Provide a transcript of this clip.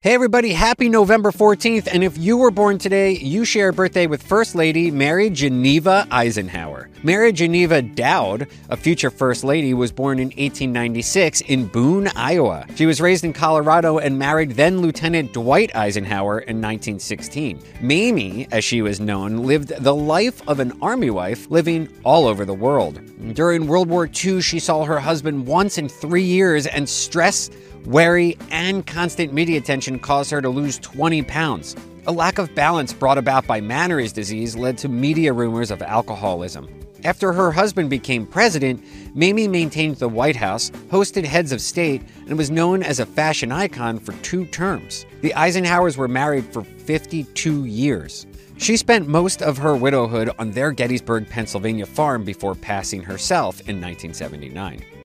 Hey everybody, happy November 14th. And if you were born today, you share a birthday with First Lady Mary Geneva Eisenhower. Mary Geneva Doud, a future First Lady, was born in 1896 in Boone, Iowa. She was raised in Colorado and married then Lieutenant Dwight Eisenhower in 1916. Mamie, as she was known, lived the life of an army wife, living all over the world. During World War II, she saw her husband once in three years, and stress worry, and constant media attention caused her to lose 20 pounds. A lack of balance brought about by Meniere's disease led to media rumors of alcoholism. After her husband became president, Mamie maintained the White House, hosted heads of state, and was known as a fashion icon for two terms. The Eisenhowers were married for 52 years. She spent most of her widowhood on their Gettysburg, Pennsylvania farm before passing herself in 1979.